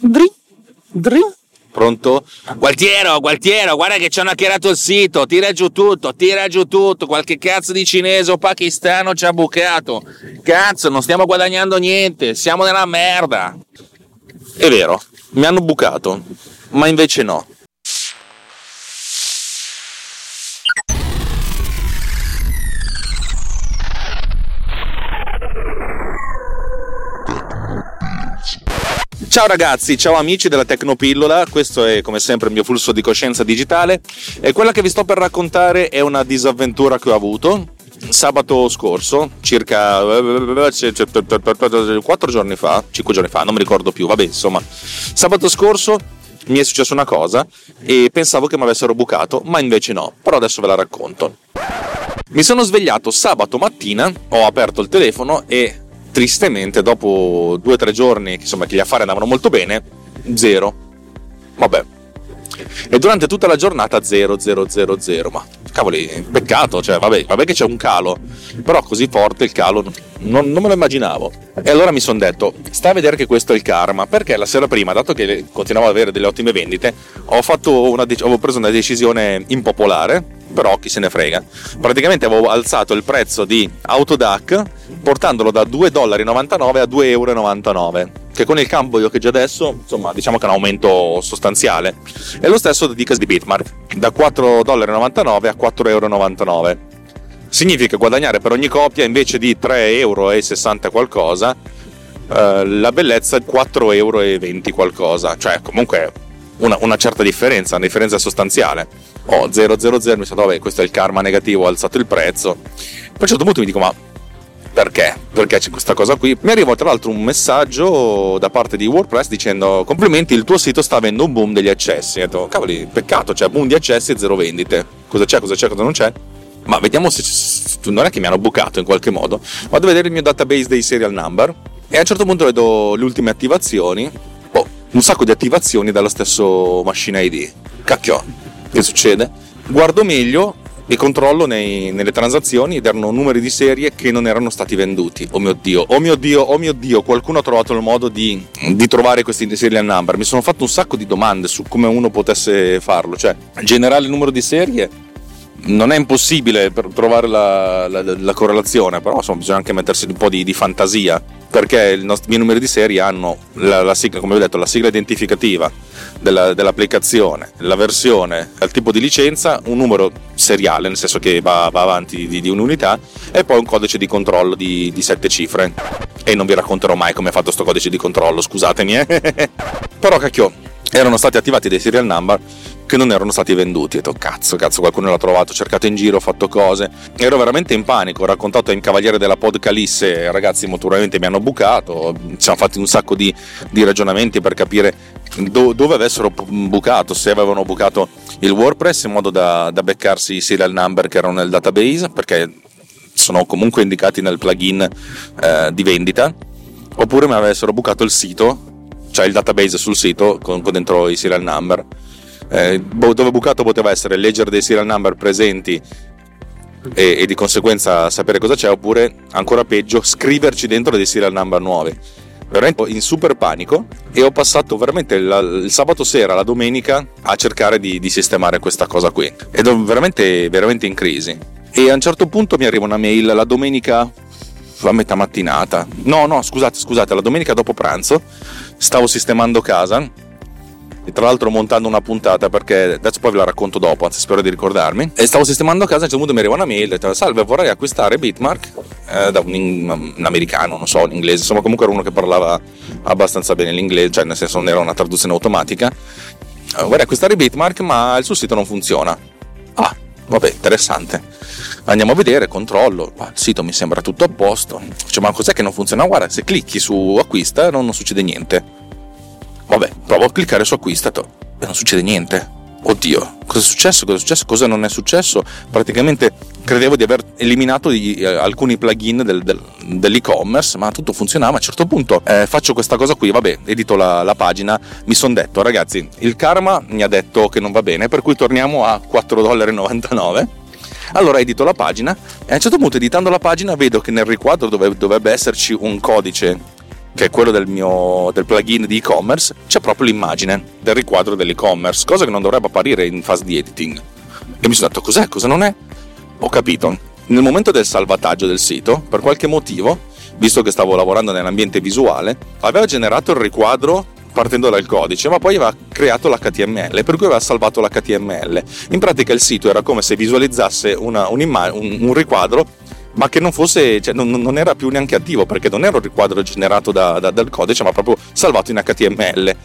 Dri, dri. Pronto? Gualtiero, Gualtiero, guarda che ci hanno hackerato il sito, tira giù tutto, tira giù tutto, qualche cazzo di cinese o pakistano ci ha bucato. Cazzo, non stiamo guadagnando niente, siamo nella merda. È vero, mi hanno bucato, ma invece no. Ciao ragazzi, ciao amici della Tecnopillola, questo è come sempre il mio flusso di coscienza digitale. E quella che vi sto per raccontare è una disavventura che ho avuto sabato scorso, circa 4 giorni fa, 5 giorni fa, non mi ricordo più, vabbè insomma, sabato scorso mi è successa una cosa e pensavo che mi avessero bucato, ma invece no, però adesso ve la racconto. Mi sono svegliato sabato mattina, ho aperto il telefono e tristemente dopo due o tre giorni insomma, che gli affari andavano molto bene, zero. Vabbè. E durante tutta la giornata 0, 0, 0, 0. Ma cavoli, peccato, cioè vabbè, vabbè che c'è un calo, però così forte il calo non, non me lo immaginavo. E allora mi sono detto, sta a vedere che questo è il karma, perché la sera prima, dato che continuavo ad avere delle ottime vendite, ho, una, ho preso una decisione impopolare però chi se ne frega. Praticamente avevo alzato il prezzo di Autodac portandolo da 2,99 dollari a 2,99 euro che con il cambio che già adesso, insomma, diciamo che è un aumento sostanziale. E lo stesso di di Bitmark, da 4,99 dollari a 4,99 euro. Significa guadagnare per ogni copia invece di 3,60 euro qualcosa, eh, la bellezza 4,20 euro qualcosa, cioè comunque una, una certa differenza, una differenza sostanziale. Oh, 000, mi sa, vabbè, questo è il karma negativo, ho alzato il prezzo. Poi a un certo punto mi dico, ma perché? Perché c'è questa cosa qui? Mi arriva tra l'altro un messaggio da parte di WordPress dicendo complimenti, il tuo sito sta avendo un boom degli accessi. ho detto, cavoli, peccato, cioè boom di accessi e zero vendite. Cosa c'è, cosa c'è, cosa non c'è? Ma vediamo se non è che mi hanno bucato in qualche modo. Vado a vedere il mio database dei serial number e a un certo punto vedo le ultime attivazioni. Oh, un sacco di attivazioni dallo stesso machine ID. Cacchio, che succede? Guardo meglio e controllo nei, nelle transazioni ed erano numeri di serie che non erano stati venduti. Oh mio dio, oh mio dio, oh mio dio, qualcuno ha trovato il modo di, di trovare questi serial number. Mi sono fatto un sacco di domande su come uno potesse farlo, cioè generare il numero di serie non è impossibile trovare la, la, la correlazione, però insomma, bisogna anche mettersi un po' di, di fantasia perché i miei numeri di serie hanno la, la sigla, come ho detto, la sigla identificativa della, dell'applicazione, la versione, il tipo di licenza, un numero seriale, nel senso che va, va avanti di, di, un'unità, e poi un codice di controllo di, di sette cifre. E non vi racconterò mai come è fatto questo codice di controllo, scusatemi. Eh. Però cacchio, erano stati attivati dei serial number che non erano stati venduti. Ho detto cazzo, cazzo, qualcuno l'ha trovato, ho cercato in giro, ho fatto cose. Ero veramente in panico, ho raccontato in Cavaliere della Podcalisse, ragazzi naturalmente mi hanno bucato, ci siamo fatti un sacco di, di ragionamenti per capire do, dove avessero bucato, se avevano bucato il WordPress in modo da, da beccarsi i serial number che erano nel database, perché sono comunque indicati nel plugin eh, di vendita, oppure mi avessero bucato il sito, cioè il database sul sito con, con dentro i serial number eh, dove bucato poteva essere leggere dei serial number presenti e, e, di conseguenza sapere cosa c'è, oppure ancora peggio, scriverci dentro dei serial number nuovi. Veramente in super panico e ho passato veramente la, il sabato sera, la domenica, a cercare di, di sistemare questa cosa qui. Ed ero veramente, veramente in crisi. E a un certo punto mi arriva una mail la domenica a metà mattinata. No, no, scusate, scusate, la domenica dopo pranzo stavo sistemando casa e tra l'altro montando una puntata perché adesso poi ve la racconto dopo, anzi spero di ricordarmi. E stavo sistemando a casa, a un certo punto mi arriva una mail, detto salve vorrei acquistare Bitmark eh, da un, un, americano, non so, un inglese, insomma comunque era uno che parlava abbastanza bene l'inglese, cioè nel senso non era una traduzione automatica. Eh, vorrei acquistare Bitmark ma il suo sito non funziona. Ah, vabbè, interessante. Andiamo a vedere, controllo, il sito mi sembra tutto a posto. Cioè, ma cos'è che non funziona? Guarda, se clicchi su acquista non, non succede niente. Vabbè, provo a cliccare su acquistato e non succede niente. Oddio, cosa è successo? Cosa è successo? Cosa non è successo? Praticamente credevo di aver eliminato gli, eh, alcuni plugin del, del, dell'e-commerce, ma tutto funzionava. A un certo punto eh, faccio questa cosa qui, vabbè, edito la, la pagina, mi sono detto, ragazzi, il karma mi ha detto che non va bene, per cui torniamo a 4,99 allora edito la pagina e a un certo punto editando la pagina vedo che nel riquadro dove, dovrebbe esserci un codice che è quello del mio del plugin di e-commerce, c'è proprio l'immagine del riquadro dell'e-commerce, cosa che non dovrebbe apparire in fase di editing. E mi sono detto cos'è, cosa non è? Ho capito. Nel momento del salvataggio del sito, per qualche motivo, visto che stavo lavorando nell'ambiente visuale, aveva generato il riquadro partendo dal codice, ma poi aveva creato l'HTML, per cui aveva salvato l'HTML. In pratica il sito era come se visualizzasse una, un, un, un riquadro ma che non fosse, cioè, non, non, era più neanche attivo perché non era un riquadro generato da, da, dal codice, ma proprio salvato in HTML.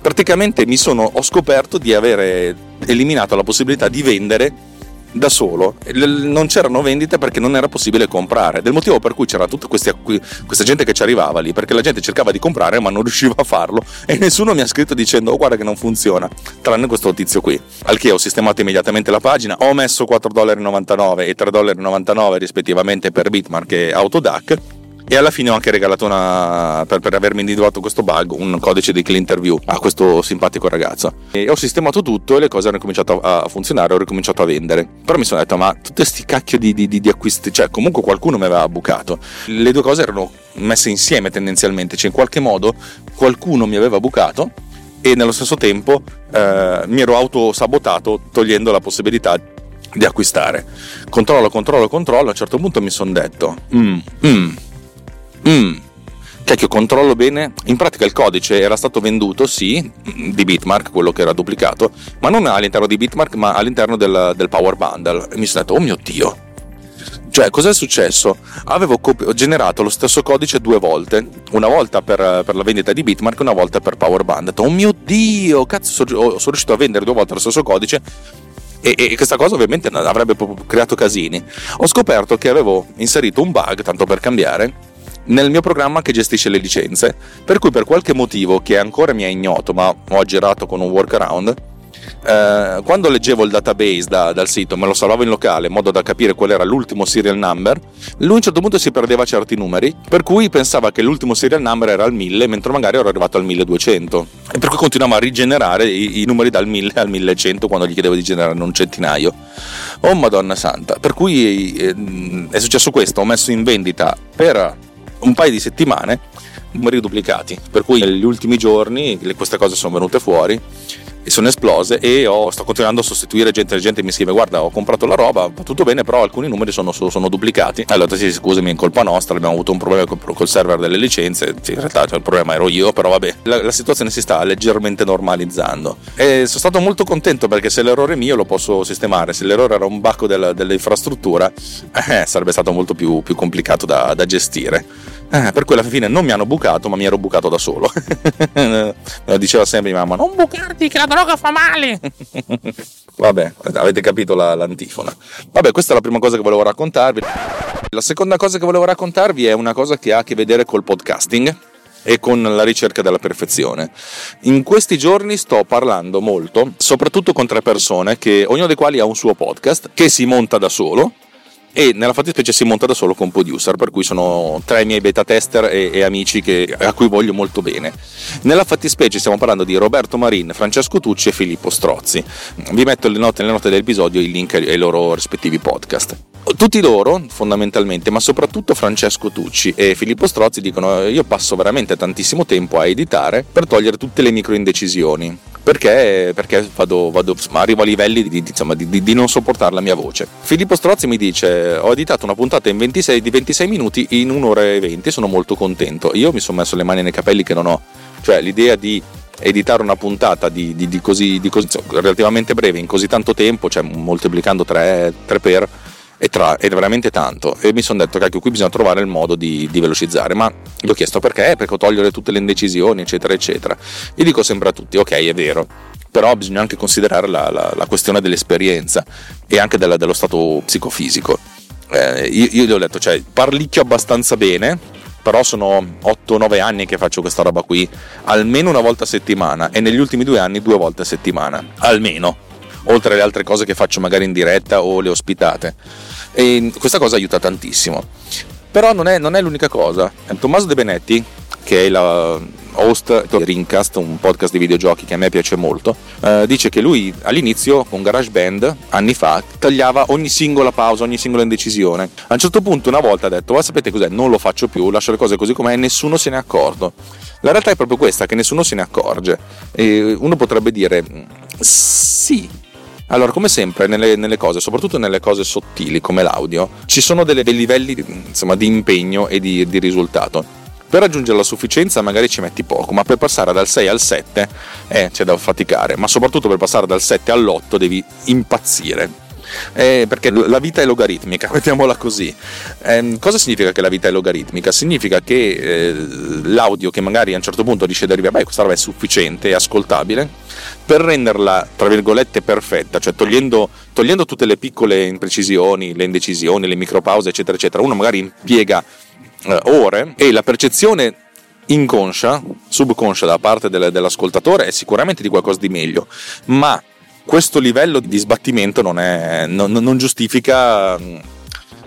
Praticamente sono, ho scoperto di avere eliminato la possibilità di vendere da solo. Non c'erano vendite perché non era possibile comprare. Del motivo per cui c'era tutta questa gente che ci arrivava lì, perché la gente cercava di comprare ma non riusciva a farlo e nessuno mi ha scritto dicendo oh guarda che non funziona, tranne questo tizio qui. Al che ho sistemato immediatamente la pagina, ho messo 4,99 e 3,99 rispettivamente per Bitmark e Autodac e alla fine ho anche regalato una, per, per avermi individuato questo bug un codice di clean interview a questo simpatico ragazzo e ho sistemato tutto e le cose hanno cominciato a, funzionare ho ricominciato a vendere però mi sono detto ma tutti questi cacchio di, di, di, di acquisti cioè comunque qualcuno mi aveva bucato le due cose erano messe insieme tendenzialmente cioè in qualche modo qualcuno mi aveva bucato e nello stesso tempo eh, mi ero autosabotato togliendo la possibilità di acquistare. Controllo, controllo, controllo. A un certo punto mi sono detto: mm, mm, Mmm, cacchio, controllo bene. In pratica il codice era stato venduto, sì, di Bitmark, quello che era duplicato, ma non all'interno di Bitmark, ma all'interno del, del Power Bundle. E mi sono detto, oh mio Dio. Cioè, cos'è successo? Avevo copi- generato lo stesso codice due volte, una volta per, per la vendita di Bitmark e una volta per Power Bundle. Oh mio Dio, cazzo, sono, sono riuscito a vendere due volte lo stesso codice e, e, questa cosa ovviamente avrebbe creato casini. Ho scoperto che avevo inserito un bug, tanto per cambiare, nel mio programma che gestisce le licenze, per cui per qualche motivo che ancora mi è ignoto, ma ho aggirato con un workaround, eh, quando leggevo il database da, dal sito, me lo salvavo in locale in modo da capire qual era l'ultimo serial number, lui a un certo punto si perdeva certi numeri, per cui pensava che l'ultimo serial number era al 1000, mentre magari ero arrivato al 1200. E per cui continuava a rigenerare i, i numeri dal 1000 al 1100 quando gli chiedevo di generare un centinaio. Oh madonna santa. Per cui eh, è successo questo, ho messo in vendita per un paio di settimane numeri duplicati. Per cui negli ultimi giorni queste cose sono venute fuori sono esplose e ho, sto continuando a sostituire gente, la gente mi scrive guarda ho comprato la roba, va tutto bene però alcuni numeri sono, sono duplicati. Allora sì scusami è colpa nostra abbiamo avuto un problema col, col server delle licenze. Sì, in realtà cioè, il problema ero io però vabbè la, la, situazione si sta leggermente normalizzando. E sono stato molto contento perché se l'errore è mio lo posso sistemare se l'errore era un bacco del, dell'infrastruttura eh, sarebbe stato molto più, più complicato da, da gestire eh, per cui alla fine non mi hanno bucato, ma mi ero bucato da solo. Diceva sempre mia mamma: Non bucarti, che la droga fa male. Vabbè, avete capito la, l'antifona. Vabbè, questa è la prima cosa che volevo raccontarvi. La seconda cosa che volevo raccontarvi è una cosa che ha a che vedere col podcasting e con la ricerca della perfezione. In questi giorni sto parlando molto, soprattutto con tre persone, che, ognuno dei quali ha un suo podcast, che si monta da solo e nella fattispecie si monta da solo con producer, per cui sono tre miei beta tester e, e amici che, a cui voglio molto bene. Nella fattispecie stiamo parlando di Roberto Marin, Francesco Tucci e Filippo Strozzi. Vi metto le note, nelle note dell'episodio i link ai loro rispettivi podcast. Tutti loro, fondamentalmente, ma soprattutto Francesco Tucci e Filippo Strozzi dicono io passo veramente tantissimo tempo a editare per togliere tutte le micro indecisioni perché, perché vado, vado, arrivo a livelli di, insomma, di, di, non sopportare la mia voce. Filippo Strozzi mi dice: Ho editato una puntata 26, di 26 minuti in un'ora e 20, sono molto contento. Io mi sono messo le mani nei capelli che non ho, cioè l'idea di editare una puntata di, di così, così, relativamente breve in così tanto tempo, cioè moltiplicando 3, 3 per è, tra, è veramente tanto. E mi sono detto che qui bisogna trovare il modo di, di, velocizzare. Ma gli ho chiesto perché? Perché togliere tutte le indecisioni eccetera eccetera. Gli dico sempre a tutti ok è vero però bisogna anche considerare la, la, la questione dell'esperienza e anche della, dello stato psicofisico. Eh, io, io gli ho detto cioè parlicchio abbastanza bene però sono 8-9 anni che faccio questa roba qui almeno una volta a settimana e negli ultimi due anni due volte a settimana almeno oltre alle altre cose che faccio magari in diretta o le ospitate. E questa cosa aiuta tantissimo. Però non è, non è l'unica cosa. Tommaso De Benetti, che è la, host di Rincast, un podcast di videogiochi che a me piace molto, eh, dice che lui all'inizio con GarageBand, anni fa, tagliava ogni singola pausa, ogni singola indecisione. A un certo punto una volta ha detto, ma sapete cos'è, non lo faccio più, lascio le cose così com'è e nessuno se ne è accorto. La realtà è proprio questa, che nessuno se ne accorge. E uno potrebbe dire, sì, allora, come sempre, nelle, nelle, cose, soprattutto nelle cose sottili come l'audio, ci sono delle, dei livelli insomma, di impegno e di, di, risultato. Per raggiungere la sufficienza magari ci metti poco, ma per passare dal 6 al 7 eh, c'è da faticare, ma soprattutto per passare dal 7 all'8 devi impazzire. Eh, perché la vita è logaritmica, mettiamola così. Eh, cosa significa che la vita è logaritmica? Significa che eh, l'audio che magari a un certo punto dice di arrivare, beh, questa roba è sufficiente, è ascoltabile, per renderla, tra virgolette, perfetta, cioè togliendo, togliendo tutte le piccole imprecisioni, le indecisioni, le micropause, eccetera, eccetera, uno magari impiega eh, ore e la percezione inconscia, subconscia da parte del, dell'ascoltatore è sicuramente di qualcosa di meglio, ma questo livello di sbattimento non, è, non, non giustifica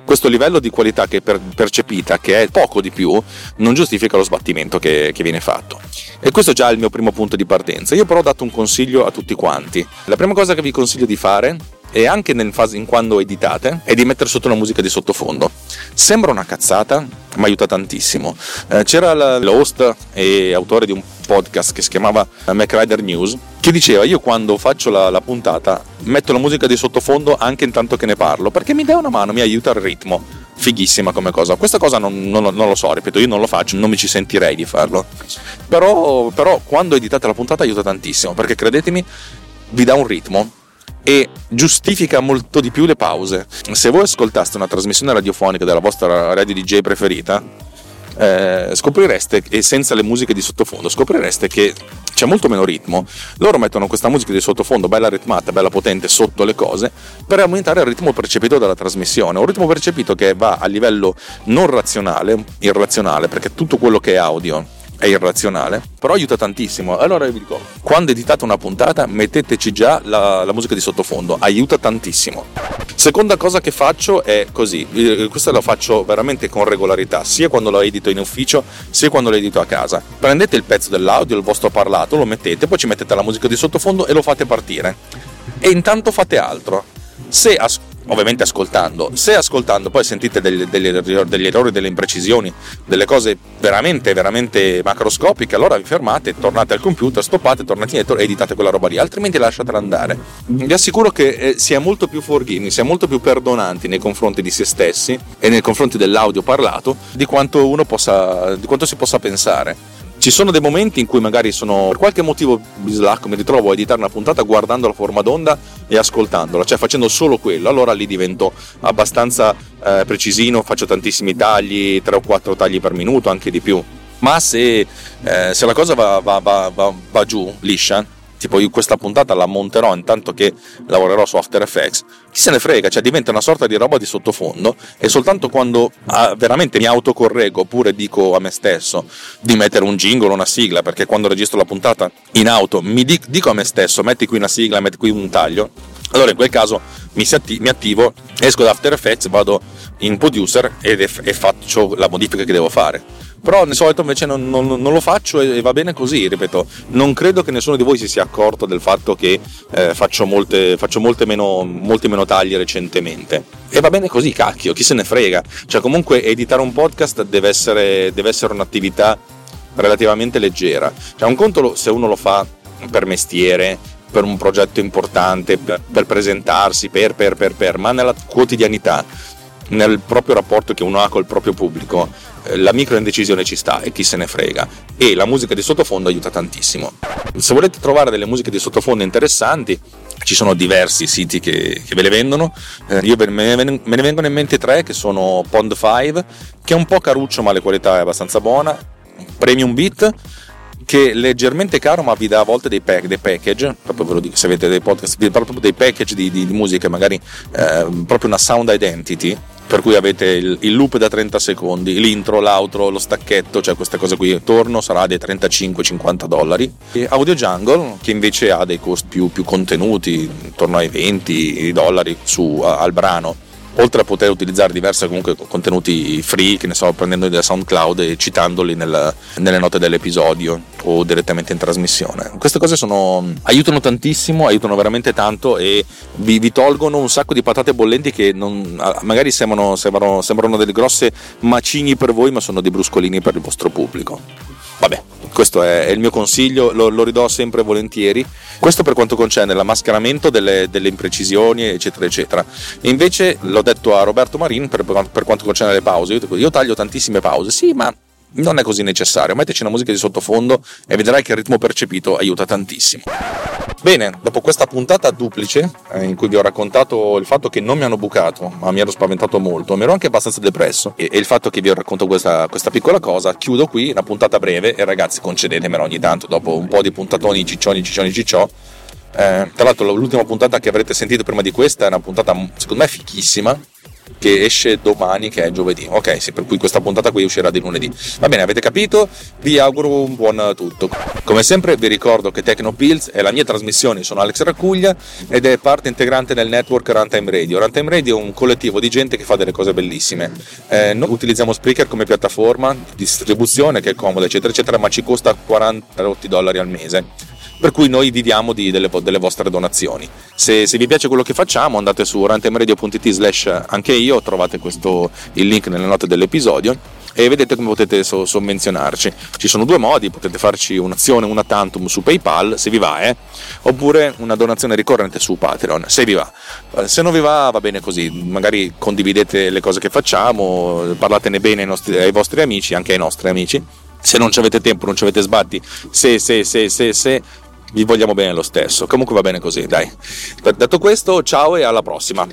questo livello di qualità che per, percepita, che è poco di più, non giustifica lo sbattimento che, che, viene fatto. E questo è già il mio primo punto di partenza. Io però ho dato un consiglio a tutti quanti. La prima cosa che vi consiglio di fare e anche nel fase in quando editate è di mettere sotto una musica di sottofondo. Sembra una cazzata, ma aiuta tantissimo. Eh, c'era l'host e autore di un podcast che si chiamava Mac Rider News che diceva io quando faccio la, la, puntata metto la musica di sottofondo anche intanto che ne parlo perché mi dà una mano, mi aiuta il ritmo. Fighissima come cosa. Questa cosa non, non, non, lo so, ripeto, io non lo faccio, non mi ci sentirei di farlo. Però, però quando editate la puntata aiuta tantissimo perché credetemi vi dà un ritmo e giustifica molto di più le pause. Se voi ascoltaste una trasmissione radiofonica della vostra radio DJ preferita, eh, scoprireste, e senza le musiche di sottofondo, scoprireste che c'è molto meno ritmo. Loro mettono questa musica di sottofondo bella ritmata, bella potente sotto le cose, per aumentare il ritmo percepito dalla trasmissione. Un ritmo percepito che va a livello non razionale, irrazionale, perché tutto quello che è audio è irrazionale, però aiuta tantissimo. Allora vi dico, quando editate una puntata metteteci già la, la, musica di sottofondo, aiuta tantissimo. Seconda cosa che faccio è così, eh, questa la faccio veramente con regolarità, sia quando lo edito in ufficio, sia quando lo edito a casa. Prendete il pezzo dell'audio, il vostro parlato, lo mettete, poi ci mettete la musica di sottofondo e lo fate partire. E intanto fate altro. Se ascoltate ovviamente ascoltando. Se ascoltando poi sentite degli, degli, degli, errori, delle imprecisioni, delle cose veramente, veramente macroscopiche, allora vi fermate, tornate al computer, stoppate, tornate indietro e editate quella roba lì, altrimenti lasciatela andare. Vi assicuro che eh, si è molto più forgiving, si è molto più perdonanti nei confronti di se stessi e nei confronti dell'audio parlato di quanto, uno possa, di quanto si possa pensare. Ci sono dei momenti in cui magari sono per qualche motivo bislacco, mi ritrovo a editare una puntata guardando la forma d'onda e ascoltandola, cioè facendo solo quello, allora lì divento abbastanza eh, precisino, faccio tantissimi tagli, 3 o 4 tagli per minuto, anche di più. Ma se, eh, se la cosa va, va, va, va giù, liscia, tipo io questa puntata la monterò intanto che lavorerò su After Effects, chi se ne frega, cioè diventa una sorta di roba di sottofondo e soltanto quando ah, veramente mi autocorreggo oppure dico a me stesso di mettere un jingle una sigla, perché quando registro la puntata in auto mi dico a me stesso metti qui una sigla, metti qui un taglio, allora in quel caso mi, atti- mi attivo, esco da After Effects, vado in producer e faccio la modifica che devo fare però di solito invece non, non, non, lo faccio e va bene così, ripeto, non credo che nessuno di voi si sia accorto del fatto che eh, faccio, molte, faccio molte meno, molti meno tagli recentemente. E va bene così, cacchio, chi se ne frega. Cioè comunque editare un podcast deve essere, deve essere un'attività relativamente leggera. Cioè un conto se uno lo fa per mestiere, per un progetto importante, per, per presentarsi, per, per, per, per, ma nella quotidianità, nel proprio rapporto che uno ha col proprio pubblico, eh, la microindecisione ci sta e chi se ne frega e la musica di sottofondo aiuta tantissimo. Se volete trovare delle musiche di sottofondo interessanti, ci sono diversi siti che, che ve le vendono. Eh, io me ne, me ne vengono in mente tre che sono Pond 5, che è un po' caruccio ma la qualità è abbastanza buona, Premium Beat che è leggermente caro ma vi dà a volte dei, pack, dei package, proprio ve lo dico se avete dei podcast, proprio dei package di, di, di musica, magari eh, proprio una sound identity, per cui avete il, il, loop da 30 secondi, l'intro, l'outro, lo stacchetto, cioè queste cose qui, torno sarà dei 35-50 dollari. E Audio Jungle, che invece ha dei costi più, più contenuti, intorno ai 20 dollari su, al brano, oltre a poter utilizzare diversi comunque contenuti free, che ne so, prendendoli da SoundCloud e citandoli nel, nelle note dell'episodio o direttamente in trasmissione. Queste cose sono, aiutano tantissimo, aiutano veramente tanto e vi, vi tolgono un sacco di patate bollenti che non, magari sembrano, sembrano, sembrano delle grosse macigni per voi, ma sono dei bruscolini per il vostro pubblico. Questo è, il mio consiglio, lo, lo, ridò sempre volentieri. Questo per quanto concerne la mascaramento delle, delle imprecisioni, eccetera, eccetera. Invece l'ho detto a Roberto Marin per, per quanto concerne le pause. Io, io taglio tantissime pause, sì, ma non è così necessario. Mettici una musica di sottofondo e vedrai che il ritmo percepito aiuta tantissimo. Bene, dopo questa puntata duplice eh, in cui vi ho raccontato il fatto che non mi hanno bucato, ma mi ero spaventato molto, mi ero anche abbastanza depresso e, e il fatto che vi ho raccontato questa, questa, piccola cosa, chiudo qui, una puntata breve e ragazzi concedetemela ogni tanto dopo un po' di puntatoni ciccioni ciccioni cicciò. Eh, tra l'altro l'ultima puntata che avrete sentito prima di questa è una puntata secondo me fichissima che esce domani, che è giovedì. Ok, sì, per cui questa puntata qui uscirà di lunedì. Va bene, avete capito? Vi auguro un buon tutto. Come sempre vi ricordo che Tecnopills è la mia trasmissione, sono Alex Raccuglia ed è parte integrante del network Runtime Radio. Runtime Radio è un collettivo di gente che fa delle cose bellissime. Eh, noi utilizziamo Spreaker come piattaforma di distribuzione che è comoda, eccetera, eccetera, ma ci costa 40 dollari al mese per cui noi viviamo di, delle, delle, vostre donazioni. Se, se, vi piace quello che facciamo andate su rantemradio.it slash anche io, trovate questo, il link nelle note dell'episodio e vedete come potete so- sovvenzionarci. Ci sono due modi, potete farci un'azione, una tantum su PayPal, se vi va, eh? oppure una donazione ricorrente su Patreon, se vi va. Eh, se non vi va, va bene così, magari condividete le cose che facciamo, parlatene bene ai, nostri, ai vostri amici, anche ai nostri amici. Se non avete tempo, non ci avete sbatti, se, se, se, se, vi vogliamo bene lo stesso. Comunque va bene così, dai. Detto questo, ciao e alla prossima.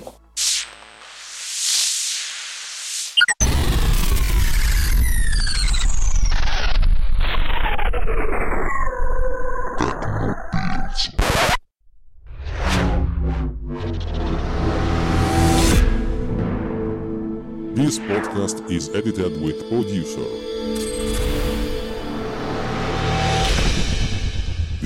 This podcast is edited with producer